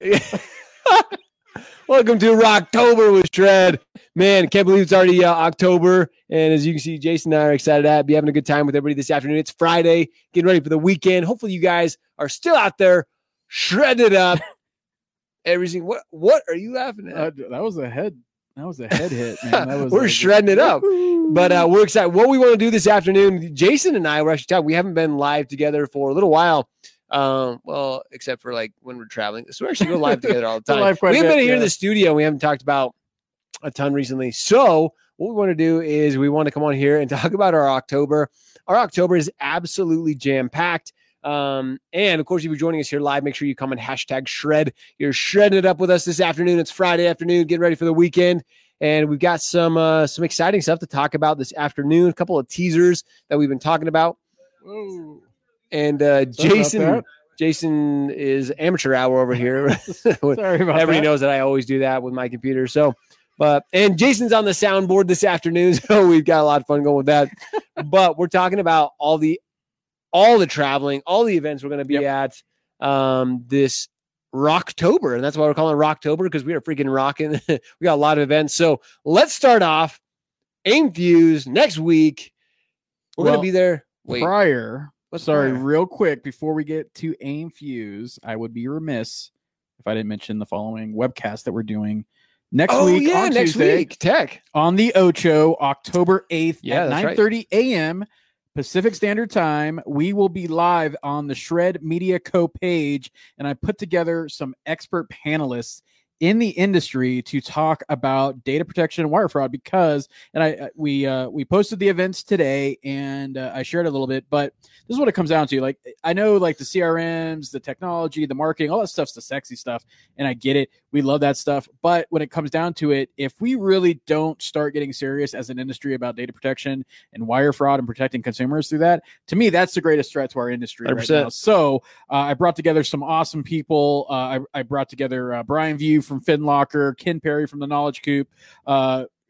Welcome to Rocktober with Shred. Man, can't believe it's already uh, October. And as you can see, Jason and I are excited to be having a good time with everybody this afternoon. It's Friday, getting ready for the weekend. Hopefully, you guys are still out there shredded up. Everything. What What are you laughing at? Uh, that was a head. That was a head hit, man. That was we're like- shredding it up. But uh, we're excited. What we want to do this afternoon, Jason and I were actually talking. We haven't been live together for a little while. Um, well, except for like when we're traveling. So we're actually go live together all the time. we a haven't bit, been here in the studio. We haven't talked about a ton recently. So what we want to do is we want to come on here and talk about our October. Our October is absolutely jam packed. Um, and of course, if you're joining us here live, make sure you comment hashtag shred. You're shredding it up with us this afternoon. It's Friday afternoon, getting ready for the weekend. And we've got some uh, some exciting stuff to talk about this afternoon. A couple of teasers that we've been talking about. Whoa. And uh, Jason. Jason is amateur hour over here. Sorry about Everybody that. knows that I always do that with my computer. So, but and Jason's on the soundboard this afternoon, so we've got a lot of fun going with that. but we're talking about all the all the traveling, all the events we're going to be at um this Rocktober, and that's why we're calling it Rocktober because we are freaking rocking. we got a lot of events. So let's start off. AIME Fuse next week. We're Well, gonna be there. Wait, Prior, what's sorry, real quick before we get to aim fuse, I would be remiss if I didn't mention the following webcast that we're doing next oh week yeah, on next Tuesday week. Tech. on the Ocho, October 8th Yeah, at that's right. 9:30 a.m. Pacific Standard Time. We will be live on the Shred Media Co page, and I put together some expert panelists in the industry to talk about data protection and wire fraud because and I I- we uh we posted the events today and uh, I shared a little bit but this is what it comes down to like I know like the CRMs the technology the marketing all that stuff's the sexy stuff and I get it we love that stuff but when it comes down to it if we really don't start getting serious as an industry about data protection and wire fraud and protecting consumers through that to me that's the greatest threat to our industry right 100%. now so uh, I brought together some awesome people. Uh, I, I brought together uh, Brian Vieaux from FinLocker, Ken Perry from the Knowledge Coop,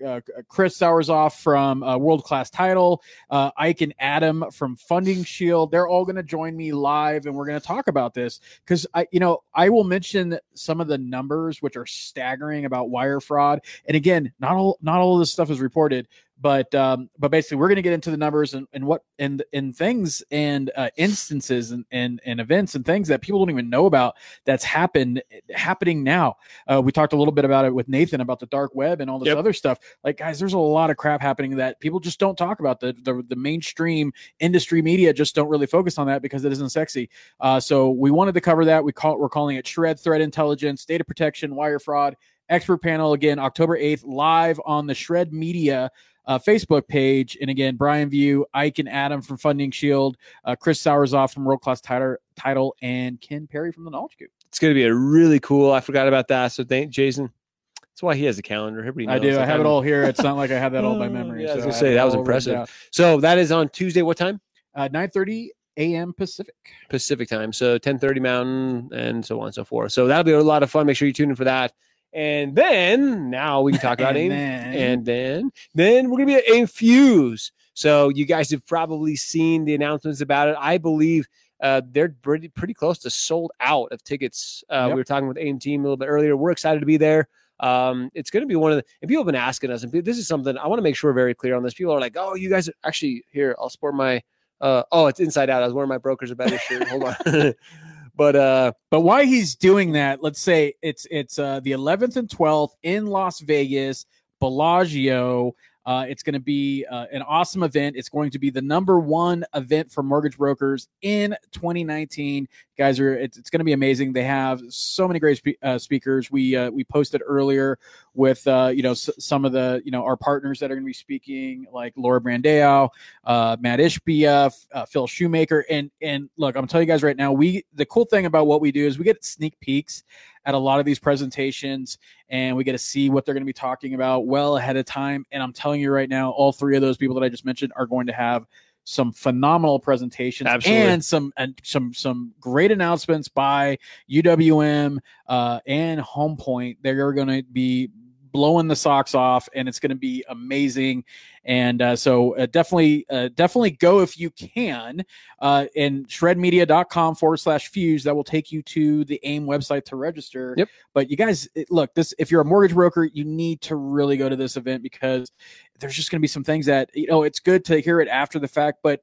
uh, uh, Chris Soursoff from uh, World Class Title, uh, Ike and Adam from Funding Shield. They're all going to join me live, and we're going to talk about this because I, you know, I will mention some of the numbers which are staggering about wire fraud. And again, not all not all of this stuff is reported, but um, but basically we're going to get into the numbers and, and what and and things and uh, instances and, and and events and things that people don't even know about that's happened happening now. Uh, we talked a little bit about it with Nathan about the dark web and all this Yep. other stuff. Like guys, there's a lot of crap happening that people just don't talk about. The the, the mainstream industry media just don't really focus on that because it isn't sexy. Uh, so we wanted to cover that. We call we're calling it shred threat intelligence, data protection, wire fraud. Expert panel again, October 8th, live on the Shred Media uh, Facebook page. And again, Brian Vieaux, Ike and Adam from Funding Shield, uh, Chris Soursoff from World Class Title, Title, and Ken Perry from the Knowledge Coop. It's going to be a really cool. I forgot about that. So thank Jason. That's why he has a calendar. Everybody knows. I do. I have it I'm- all here. It's not like I have that all by memory. yeah, I was so gonna say, that was impressive. So that is on Tuesday. What time? Uh, 9:30 a.m. Pacific. Pacific time. So 10:30 Mountain, and so on and so forth. So that'll be a lot of fun. Make sure you tune in for that. And then now we can talk about And then- and then then we're gonna be at Infuse. So you guys have probably seen the announcements about it. I believe uh, they're pretty pretty close to sold out of tickets. Uh, Yep. We were talking with AIME team a little bit earlier. We're excited to be there. Um, it's going to be one of the. And people have been asking us, and this is something I want to make sure we're very clear on this. People are like, "Oh, you guys are actually here." I'll sport my. Uh, oh, it's inside out. I was wearing my brokers are better shirt. Hold on. but uh, But why he's doing that? Let's say it's it's uh, the 11th and 12th in Las Vegas, Bellagio. Uh, it's going to be uh, an awesome event. It's going to be the number one event for mortgage brokers in 2019. Guys, are it's, it's going to be amazing. They have so many great spe- uh, speakers. We uh, we posted earlier with uh, you know s- some of the you know our partners that are going to be speaking, like Laura Brandao, uh, Matt Ishbia, Phil Shoemaker, and and look, I'm telling you guys right now, we the cool thing about what we do is we get sneak peeks at a lot of these presentations, and we get to see what they're going to be talking about well ahead of time. And I'm telling you right now, all three of those people that I just mentioned are going to have some phenomenal presentations Absolutely. and some and some some great announcements by UWM uh, and Home Point. They're going to be blowing the socks off, and it's going to be amazing. And uh, so uh, definitely, uh, definitely go if you can. Uh, and shredmedia.com forward slash fuse that will take you to the AIME website to register. Yep. But you guys, it- look, this if you're a mortgage broker, you need to really go to this event because there's just going to be some things that you know it's good to hear it after the fact, but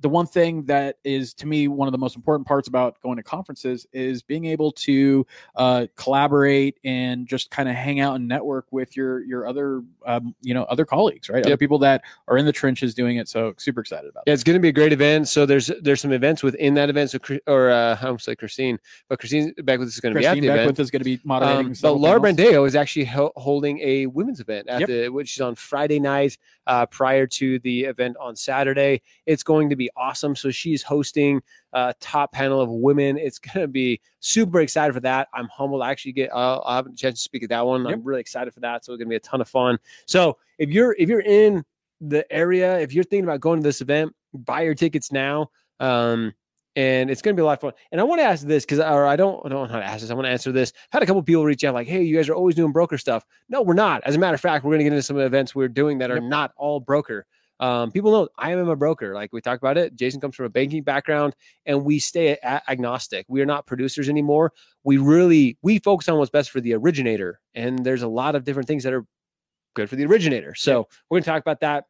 the one thing that is to me one of the most important parts about going to conferences is being able to uh, collaborate and just kind of hang out and network with your your other um, you know other colleagues right other people that are in the trenches doing it so super excited about it. Yeah, it's going to be a great event. So there's there's some events within that event. So or uh, I'm sorry Christine, but Christine Beckwith is going to be at the event. Is going to be moderating Um, but Laura panels. Brandao is actually hel- holding a women's event at Yep. the which is on Friday night uh, prior to the event on Saturday. It's going to be awesome. So she's hosting a top panel of women. It's going to be super excited for that. I'm humbled. I actually get uh, I'll have a chance to speak at that one. Yep. I'm really excited for that. So it's going to be a ton of fun. So if you're if you're in the area, if you're thinking about going to this event, buy your tickets now. Um, and it's going to be a lot of fun. And I want to ask this because, or I don't, I don't know how to ask this. I want to answer this. I've had a couple people reach out like, "Hey, you guys are always doing broker stuff." No, we're not. As a matter of fact, we're going to get into some events we're doing that are Yep. not all broker. Um, people know I am a broker. Like we talked about it. Jason comes from a banking background, and we stay agnostic. We are not producers anymore. We really we focus on what's best for the originator, and there's a lot of different things that are good for the originator. So we're going to talk about that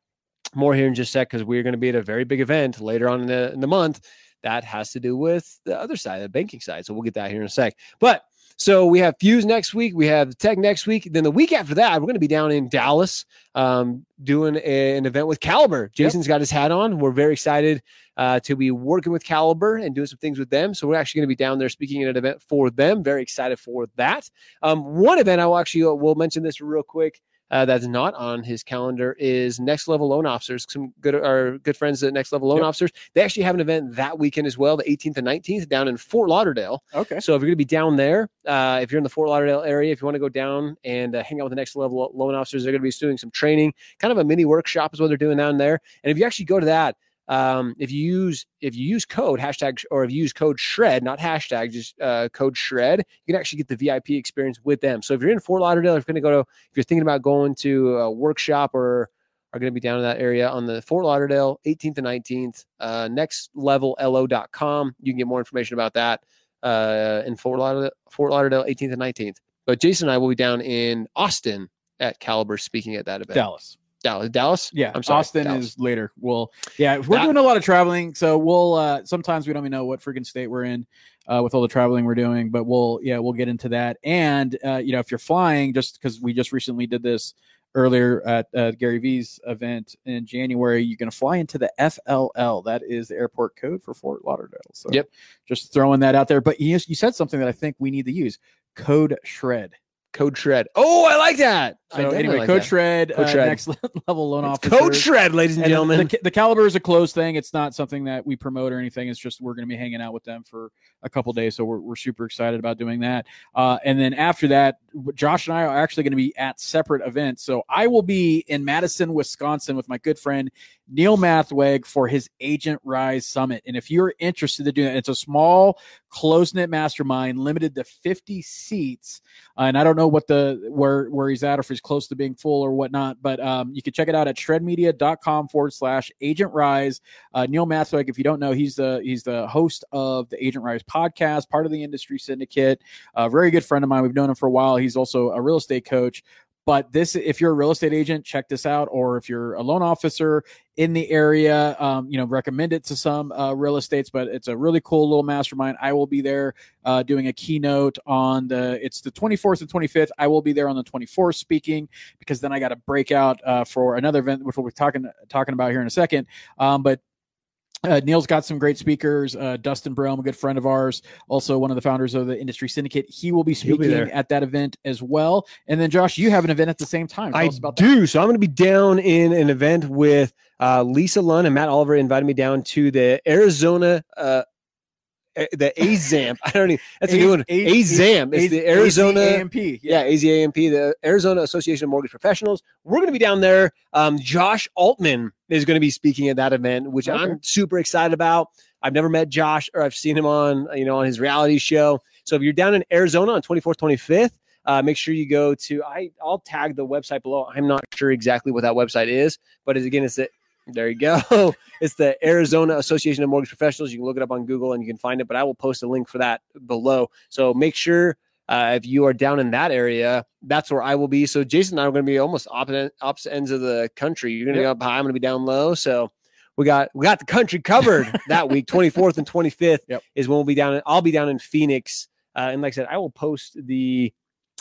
more here in just a sec because we're going to be at a very big event later on in the, in the month that has to do with the other side, the banking side. So we'll get that here in a sec. But so we have Fuse next week, we have Tech next week. Then the week after that, we're going to be down in Dallas um, doing a- an event with Caliber. Jason's got his hat on. We're very excited uh, to be working with Caliber and doing some things with them. So we're actually going to be down there speaking at an event for them. Very excited for that. Um, one event I will actually uh, will mention this real quick. Uh, that's not on his calendar is Next Level Loan Officers. Some good our good friends at Next Level Loan Yep. Officers. They actually have an event that weekend as well, the 18th and 19th, down in Fort Lauderdale. okay So if you're going to be down there, uh, if you're in the Fort Lauderdale area, if you want to go down and uh, hang out with the next level loan officers, they're going to be doing some training, kind of a mini workshop is what they're doing down there. And if you actually go to that, um, if you use if you use code hashtag or if you use code shred, not hashtag, just uh, code shred, you can actually get the VIP experience with them. So if you're in Fort Lauderdale, if you're going to go to, if you're thinking about going to a workshop or are going to be down in that area on the Fort Lauderdale 18th and 19th, uh, next level nextlevello.com. You can get more information about that uh, in Fort Lauderdale, Fort Lauderdale, 18th and 19th. But Jason and I will be down in Austin at Caliber speaking at that event. dallas Dallas, Dallas. Yeah, I'm sorry, Austin Dallas. is later. Well, yeah, we're That- doing a lot of traveling, so we'll uh sometimes we don't even know what freaking state we're in uh with all the traveling we're doing, but we'll yeah, we'll get into that. And uh, you know, if you're flying, just because we just recently did this earlier at uh, Gary V's event in January, you're gonna fly into the FLL. That is the airport code for Fort Lauderdale. So Yep. just throwing that out there. But you you said something that I think we need to use. Code shred. Code Shred. Oh, I like that. So anyway, like that. Shred, Code uh, Shred. next level loan It's officer. Code Shred, ladies and And gentlemen. The, the caliber is a closed thing. It's not something that we promote or anything. It's just we're going to be hanging out with them for a couple days. So we're, we're super excited about doing that. Uh, and then after that, Josh and I are actually going to be at separate events. So I will be in Madison, Wisconsin with my good friend Neil Mathweg for his Agent Rise Summit. And if you're interested in doing that, it's a small, close knit mastermind, limited to 50 seats. Uh, and I don't know what the where where he's at or if he's close to being full or whatnot, but um, you can check it out at shredmedia.com forward slash agent rise. Uh, Neil Mathweg, if you don't know, he's the he's the host of the Agent Rise podcast, part of the industry syndicate, a very good friend of mine. We've known him for a while. He's also a real estate coach. But this, if you're a real estate agent, check this out. Or if you're a loan officer in the area, um, you know, recommend it to some uh, real estates. But it's a really cool little mastermind. I will be there uh, doing a keynote on the. It's the 24th and 25th. I will be there on the 24th speaking because then I got to break out uh, for another event, which we'll be talking talking about here in a second. Um, but uh, Neil's got some great speakers. Uh, Dustin Brohm, a good friend of ours, also one of the founders of the Industry Syndicate. He will be He'll be speaking at that event as well. And then, Josh, you have an event at the same time. Tell I us about that. do. So I'm going to be down in an event with uh, Lisa Lunn and Matt Oliver invited me down to the Arizona, uh, the AZAMP. I don't even, that's a new one. A- A- AZAMP. It's the A- Arizona. AMP. Yeah, AZAMP, the Arizona Association of Mortgage Professionals. We're going to be down there. Um, Josh Altman is going to be speaking at that event, which Okay. I'm super excited about. I've never met Josh or I've seen him on, you know, on his reality show. So if you're down in Arizona on 24th, 25th, uh, make sure you go to I I'll tag the website below. I'm not sure exactly what that website is, but it's, again, it's the there you go. it's the Arizona Association of Mortgage Professionals. You can look it up on Google and you can find it, but I will post a link for that below. So make sure uh, if you are down in that area, that's where I will be. So Jason and I are going to be almost opposite, opposite ends of the country. You're going to Yep. be up high. I'm going to be down low. So we got we got the country covered that week. 24th and 25th Yep. is when we'll be down. In, I'll be down in Phoenix, uh, and like I said, I will post the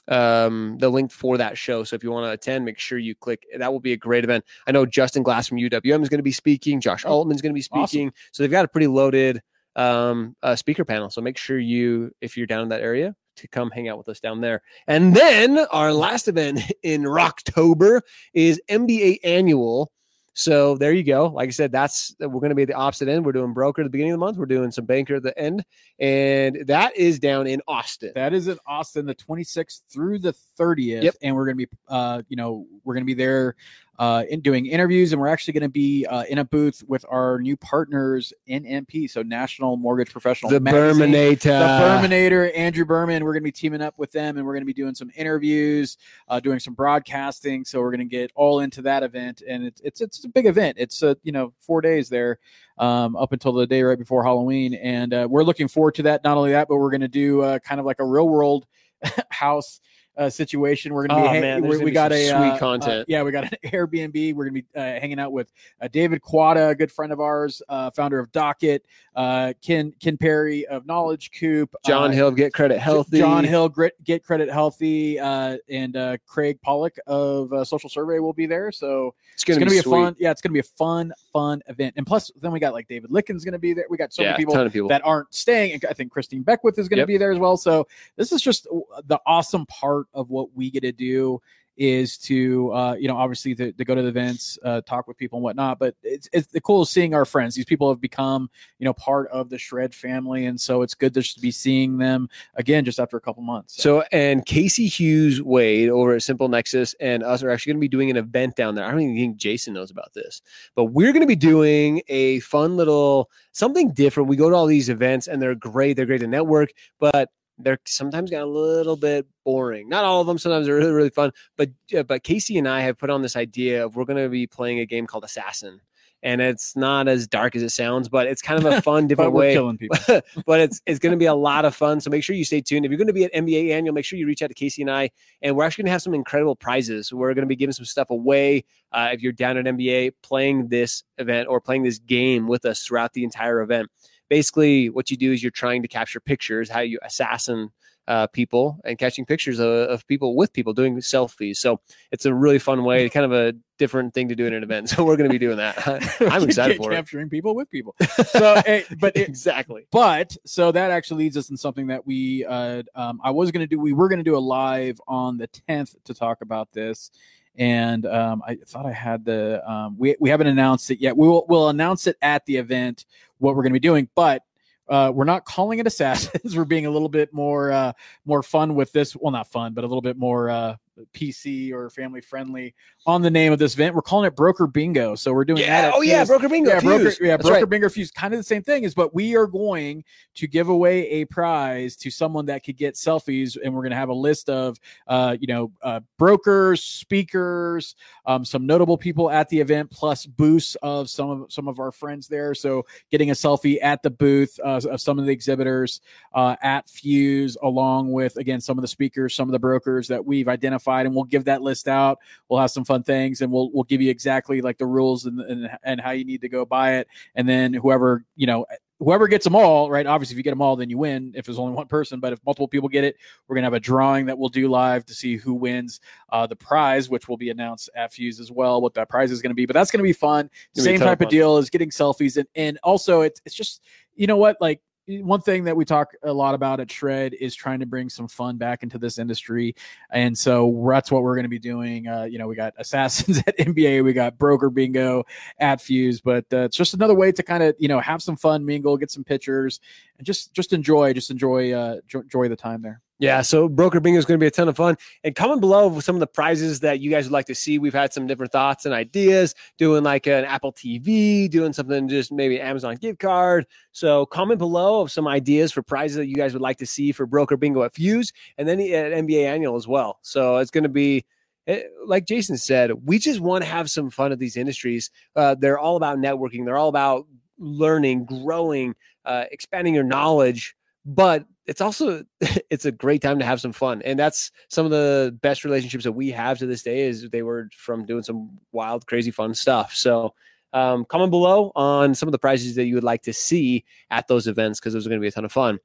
um the link for that show. So if you want to attend make sure you click that will be a great event. I know justin glass from uwm is going to be speaking. Josh Oh, altman's going to be awesome. speaking. So they've got a pretty loaded um uh, speaker panel. So make sure you if you're down in that area to come hang out with us down there. And then our last event in rocktober is mba annual so there you go. Like i said that's we're going to be at the opposite end. We're doing broker at the beginning of the month. We're doing some banker at the end. And that is down in austin. That is in Austin, the 26th through the 30th, Yep. and we're going to be, uh, you know, we're going to be there uh, in doing interviews, and we're actually going to be uh, in a booth with our new partners, NMP, so National Mortgage Professional the Magazine. Berminator. the Berminator, Andrew Berman. We're going to be teaming up with them, and we're going to be doing some interviews, uh, doing some broadcasting. So we're going to get all into that event, and it's it's it's a big event. It's a you know four days there, um, up until the day right before Halloween, and uh, we're looking forward to that. Not only that, but we're going to do uh, kind of like a real world house. Uh, situation. We're gonna be Oh, hang- man, we, gonna we be got a sweet uh, content. uh, yeah, we got an Airbnb. We're gonna be uh, hanging out with uh, David Quada, a good friend of ours, uh, founder of Docket, uh, Ken Ken Perry of Knowledge Coop, John Hill, get credit healthy. John Hill, Grit, Get Credit Healthy, uh, and uh, Craig Pollock of uh, Social Survey will be there. So It's it's gonna, going to be, be, a fun, yeah, it's to be a fun, fun event. And plus, then we got like David Lykken's going to be there. We got so yeah, many people people. that aren't staying. And I think Christine Beckwith is going to Yep. be there as well. So this is just the awesome part of what we get to do is to uh, you know obviously to, to go to the events uh, talk with people and whatnot but it's, it's the cool seeing our friends these people have become you know part of the shred family and so it's good to be seeing them again just after a couple months so and Casey Hughes Wade over at Simple Nexus and us are actually going to be doing an event down there. I don't even think Jason knows about this, but we're going to be doing a fun little something different. We go to all these events and they're great. They're great to network, but they're sometimes got a little bit boring. Not all of them. Sometimes they're really really fun. But uh, but Casey and I have put on this idea of we're going to be playing a game called Assassin, and it's not as dark as it sounds, but it's kind of a fun different we're way. killing people but it's it's going to be a lot of fun. So make sure you stay tuned. If you're going to be at MBA Annual, make sure you reach out to Casey and I, and we're actually going to have some incredible prizes. We're going to be giving some stuff away uh, if you're down at MBA playing this event or playing this game with us throughout the entire event. Basically, what you do is you're trying to capture pictures, how you assassin uh, people and catching pictures of, of people with people doing selfies. So it's a really fun way, kind of a different thing to do in an event. So we're going to be doing that. I'm excited for it. capturing people with people so eh, but it, exactly. but so that actually leads us in something that we uh um i was gonna do we were gonna do a live on the 10th to talk about this and um i thought i had the um we, we haven't announced it yet we will we'll announce it at the event what we're gonna be doing but uh, we're not calling it assassins. we're being a little bit more uh, more fun with this. Well, not fun, but a little bit more uh, PC or family friendly on the name of this event. We're calling it Broker Bingo. So we're doing that. Yeah. at Oh yeah, broker bingo. Yeah, broker, yeah, That's broker right. bingo fuse, kind of the same thing is, but we are going to give away a prize to someone that could get selfies, and we're going to have a list of, uh, you know, uh, brokers, speakers, um, some notable people at the event, plus booths of some of some of our friends there. So getting a selfie at the booth uh, of some of the exhibitors uh, at Fuse, along with again some of the speakers, some of the brokers that we've identified, and we'll give that list out. We'll have some fun things, and we'll we'll give you exactly like the rules and and, and how you need to go buy it, and then whoever you know. Whoever gets them all, right? Obviously, if you get them all, then you win. If there's only one person, but if multiple people get it, we're gonna have a drawing that we'll do live to see who wins uh, the prize, which will be announced at Fuse as well. What that prize is going to be, but that's going to be fun. It's gonna be a Same of type of deal as getting selfies, and and also it's it's just you know what like one thing that we talk a lot about at Shred is trying to bring some fun back into this industry, and so that's what we're going to be doing. Uh, you know, we got Assassins at MBA, we got Broker Bingo at Fuse, but uh, it's just another way to kind of you know have some fun, mingle, get some pictures, and just just enjoy, just enjoy uh, jo- enjoy the time there. Yeah, so broker bingo is going to be a ton of fun. And comment below with some of the prizes that you guys would like to see. We've had some different thoughts and ideas, doing like an Apple TV, doing something just maybe Amazon gift card. So comment below of some ideas for prizes that you guys would like to see for broker bingo at Fuse and then at MBA Annual as well. So it's going to be eh, like Jason said, we just want to have some fun at these industries. Uh, they're all about networking. They're all about learning, growing, uh, expanding your knowledge. But it's also it's a great time to have some fun and that's some of the best relationships that we have to this day is they were from doing some wild crazy fun stuff so um, comment below on some of the prizes that you would like to see at those events because those are going to be a ton of fun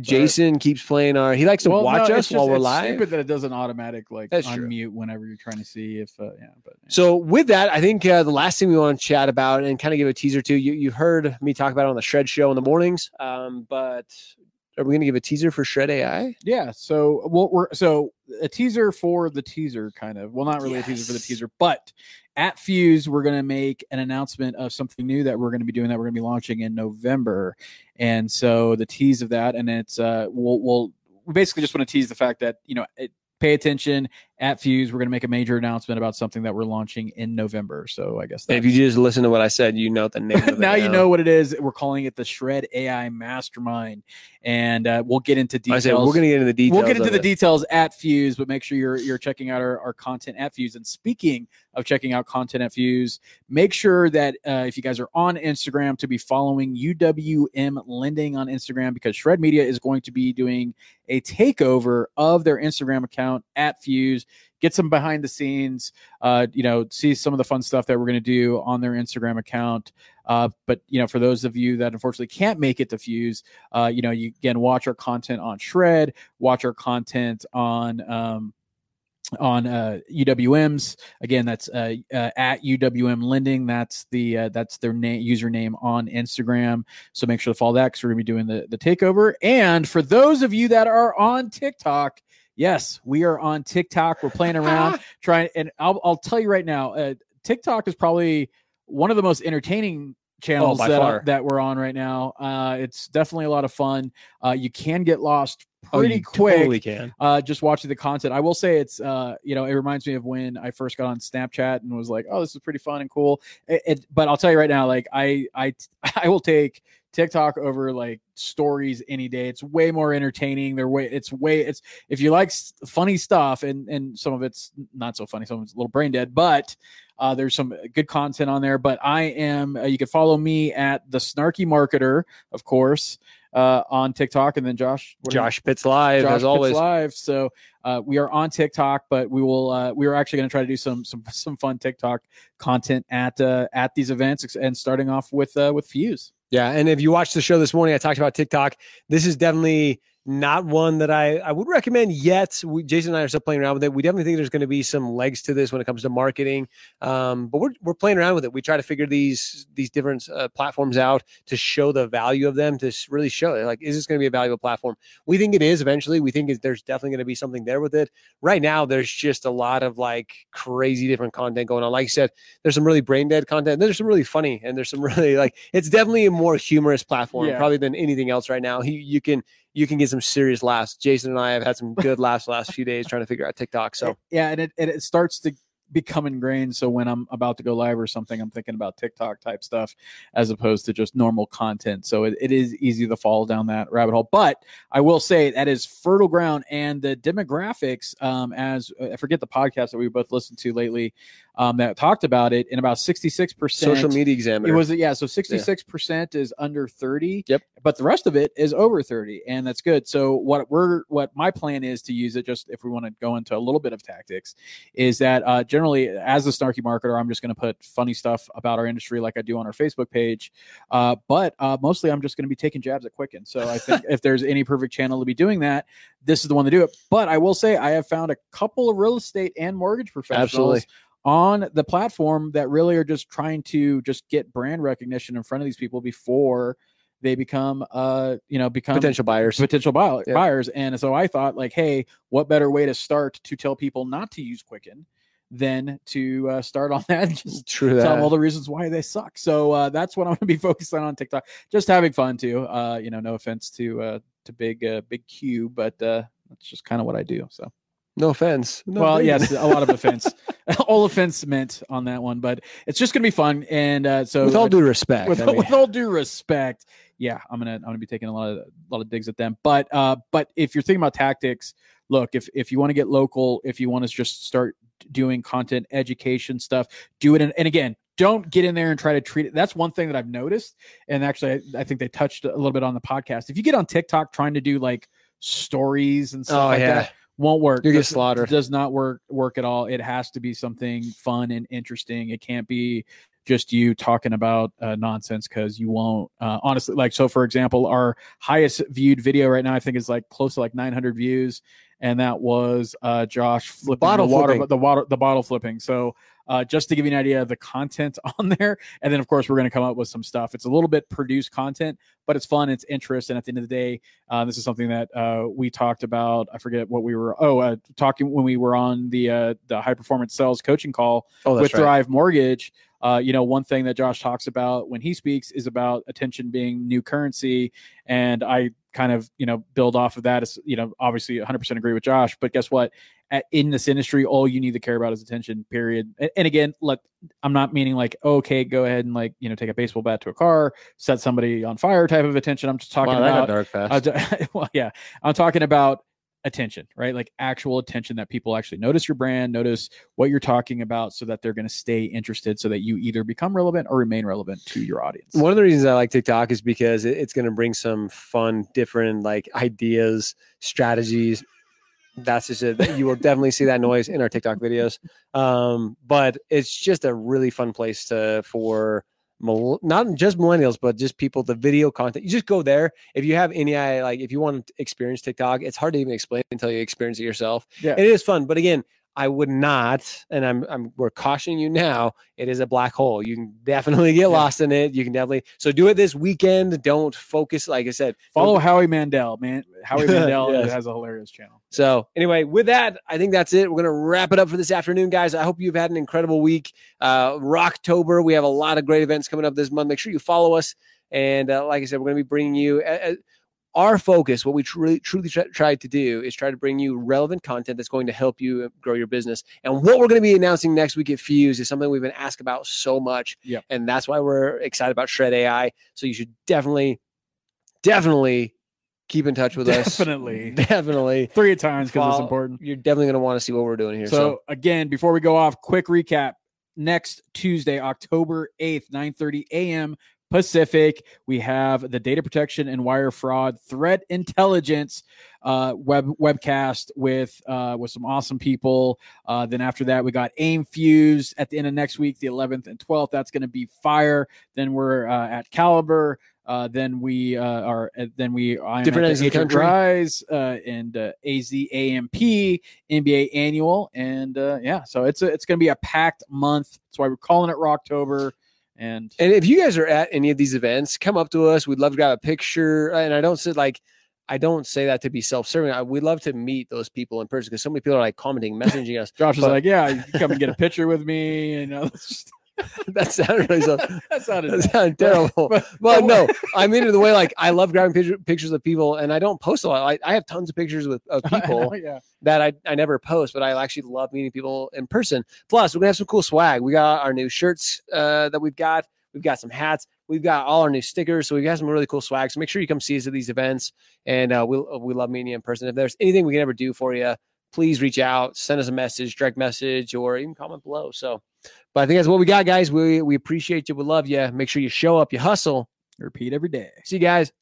Jason keeps playing our. He likes to Well, watch no, us just- while we're it's live. Stupid that it doesn't automatic like That's true. unmute whenever you're trying to see if uh, yeah. But yeah. So with that, I think uh, the last thing we want to chat about and kind of give a teaser to you. You've heard me talk about it on the Shred Show in the mornings, um, but are we going to give a teaser for Shred AI? Yeah, so what we're so a teaser for the teaser, kind of. Well, not really a teaser for the teaser, but at Fuse, we're going to make an announcement of something new that we're going to be doing that we're going to be launching in November, and so the tease of that, and it's uh, we'll we'll we basically just want to tease the fact that you know it, pay attention at Fuse. We're going to make a major announcement about something that we're launching in November. So I guess if you just listen to what I said, you know the name. Now you know what it is. We're calling it the Shred AI Mastermind, and uh, we'll get into I details. said we're going to get into the details. We'll get into the it. details at Fuse, but make sure you're you're checking out our, our content at Fuse. And speaking of checking out content at Fuse, make sure that uh, if you guys are on Instagram, to be following UWM Lending on Instagram because Shred Media is going to be doing a takeover of their Instagram account at Fuse. Get some behind the scenes, uh, you know, see some of the fun stuff that we're going to do on their Instagram account. Uh, but you know, for those of you that unfortunately can't make it to Fuse, uh, you know, you again watch our content on Shred, watch our content on um, on uh, UWM's. Again, that's uh, uh, at UWM Lending. That's the uh, that's their name username on Instagram. So make sure to follow that because we're gonna be doing the the takeover. And for those of you that are on TikTok. Yes, we are on TikTok. We're playing around, trying, and I'll, I'll tell you right now, uh, TikTok is probably one of the most entertaining channels by that, far. that we're on right now. Uh, it's definitely a lot of fun. Uh, you can get lost Oh, pretty you quick Totally can. uh, just watching the content. I will say it's, uh, you know, it reminds me of when I first got on Snapchat and was like, oh, this is pretty fun and cool. It, it- but I'll tell you right now, like I, I, I will take TikTok over like stories any day. It's way more entertaining. They're way, it's way, it's if you like funny stuff and and some of it's not so funny, some of it's a little brain dead, but. Uh, there's some good content on there, but I am. Uh, you can follow me at the Snarky Marketer, of course, uh, on TikTok, and then Josh. what are you- Josh Pitts live Josh as Pitts always. live. So uh, we are on TikTok, but we will. Uh, we are actually going to try to do some some some fun TikTok content at uh, at these events, and starting off with uh, with Fuse. Yeah, and if you watched the show this morning, I talked about TikTok. This is definitely not one that I, I would recommend yet. We, Jason and I are still playing around with it. We definitely think there's going to be some legs to this when it comes to marketing. Um, but we're, we're playing around with it. We try to figure these these different uh, platforms out to show the value of them to really show it. Like, is this going to be a valuable platform? We think it is eventually. We think there's definitely going to be something there with it. Right now, there's just a lot of like crazy different content going on. Like I said, there's some really brain dead content. There's some really funny, and there's some really like it's definitely a more humorous platform Yeah. probably than anything else right now. He, you can you can get some serious laughs. Jason and I have had some good laughs last few days trying to figure out TikTok. So yeah, and it and it starts to become ingrained. So when I'm about to go live or something, I'm thinking about TikTok type stuff as opposed to just normal content. So it, it is easy to fall down that rabbit hole. But I will say that is fertile ground and the demographics. Um, as I forget the podcast that we both listened to lately, um, that talked about it, in about 66 percent social media examiner. It was yeah, so sixty six percent is under thirty. Yep. But the rest of it is over thirty, and that's good. So what we're what my plan is to use it just if we want to go into a little bit of tactics, is that uh, generally as a snarky marketer, I'm just going to put funny stuff about our industry like I do on our Facebook page, uh, but uh, mostly I'm just going to be taking jabs at Quicken. So I think if there's any perfect channel to be doing that, this is the one to do it. But I will say I have found a couple of real estate and mortgage professionals Absolutely. On the platform that really are just trying to just get brand recognition in front of these people before they become uh you know become potential buyers. potential buy- Yeah. buyers and so i thought like hey what better way to start to tell people not to use quicken than to uh, start on that and just True tell them all the reasons why they suck so uh, that's what i'm going to be focused on on tiktok just having fun too uh you know no offense to uh to big uh, big Q, but uh, that's just kind of what I do. So No offense. No well, offense. yes, a lot of offense, all offense meant on that one, but it's just gonna be fun. And uh, so with all due respect. with, I mean, with all due respect, yeah, I'm gonna I'm gonna be taking a lot of a lot of digs at them. But uh, but if you're thinking about tactics, look if if you want to get local, if you want to just start doing content education stuff, do it. And, and again, don't get in there and try to treat it. That's one thing that I've noticed, and actually, I, I think they touched a little bit on the podcast. If you get on TikTok trying to do like stories and stuff oh like yeah. that, won't work. You get Does- slaughtered. Does not work work at all. It has to be something fun and interesting. It can't be just you talking about uh, nonsense because you won't. Uh, honestly, like so. For example, our highest viewed video right now, I think, is like close to like 900 views, and that was uh, Josh flipping Bottle the water, flipping. the water, the bottle flipping. So. Uh, just to give you an idea of the content on there, and then of course we're going to come up with some stuff. It's a little bit produced content, but it's fun, it's interest, and at the end of the day, uh, this is something that uh, we talked about. I forget what we were. Oh, uh, talking when we were on the uh, the high performance sales coaching call Oh, with right. Thrive Mortgage. Uh, you know, one thing that Josh talks about when he speaks is about attention being new currency, and I kind of you know build off of that. Is you know obviously 100 percent agree with Josh, but guess what? At, in this industry, all you need to care about is attention. Period. And, and again, look, I'm not meaning like okay, go ahead and like you know take a baseball bat to a car, set somebody on fire type of attention. I'm just talking Wow, about dark fast. uh, well, yeah, I'm talking about attention, right? Like actual attention that people actually notice your brand, notice what you're talking about, so that they're going to stay interested, so that you either become relevant or remain relevant to your audience. One of the reasons I like TikTok is because it- it's going to bring some fun, different like ideas, strategies. That's just it. You will definitely see that noise in our TikTok videos. Um, but it's just a really fun place to for not just millennials, but just people. The video content. You just go there. If you have any like if you want to experience TikTok, it's hard to even explain until you experience it yourself. Yeah. it is fun. But again, I would not, and I'm, I'm we're cautioning you now. It is a black hole. You can definitely get Yeah. lost in it. You can definitely so do it this weekend. Don't focus, like I said. Follow Howie Mandel, man. Howie Mandel Yes. has a hilarious channel. So anyway, with that, I think that's it. We're gonna wrap it up for this afternoon, guys. I hope you've had an incredible week. Uh, Rocktober, we have a lot of great events coming up this month. Make sure you follow us. And uh, like I said, we're gonna be bringing you. Uh, our focus, what we truly truly try, tried to do, is try to bring you relevant content that's going to help you grow your business. And what we're going to be announcing next week at Fuse is something we've been asked about so much, Yep. and that's why we're excited about Shred AI. So you should definitely, definitely keep in touch with us. Definitely. definitely. Three times because it's important. You're definitely going to want to see what we're doing here. So, So, again, before we go off, quick recap. Next Tuesday, October 8th, 9:30 a.m. Pacific, we have the data protection and wire fraud threat intelligence uh, web webcast with uh, with some awesome people. Uh, then after that, we got AIME Fuse at the end of next week, the 11th and 12th. That's going to be fire. Then we're uh, at Caliber. Uh, then we uh, are. Then we Different of the country. Rise uh, and uh, AZAMP MBA annual, and uh, yeah, so it's a, it's going to be a packed month. That's why we're calling it Rocktober. And and if you guys are at any of these events, come up to us. We'd love to grab a picture. And I don't say like, I don't say that to be self-serving. I, we'd love to meet those people in person because so many people are like commenting, messaging us. Josh is like, "Yeah, you come and get a picture with me." You know, just- that sounded really so, that sounded that sounded terrible. But- Well, but- no, I'm into the way like I love grabbing picture, pictures of people, and I don't post a lot. I, I have tons of pictures with of I know, people yeah. that I, I never post, but I actually love meeting people in person. Plus, we're gonna have some cool swag. We got our new shirts uh, that we've got. We've got some hats. We've got all our new stickers. So we've got some really cool swag. So make sure you come see us at these events, and uh, we'll we love meeting you in person. If there's anything we can ever do for you, please reach out, send us a message, direct message, or even comment below. So, but I think that's what we got, guys. We we appreciate you. We love you. Make sure you show up, you hustle. Repeat every day. See you guys.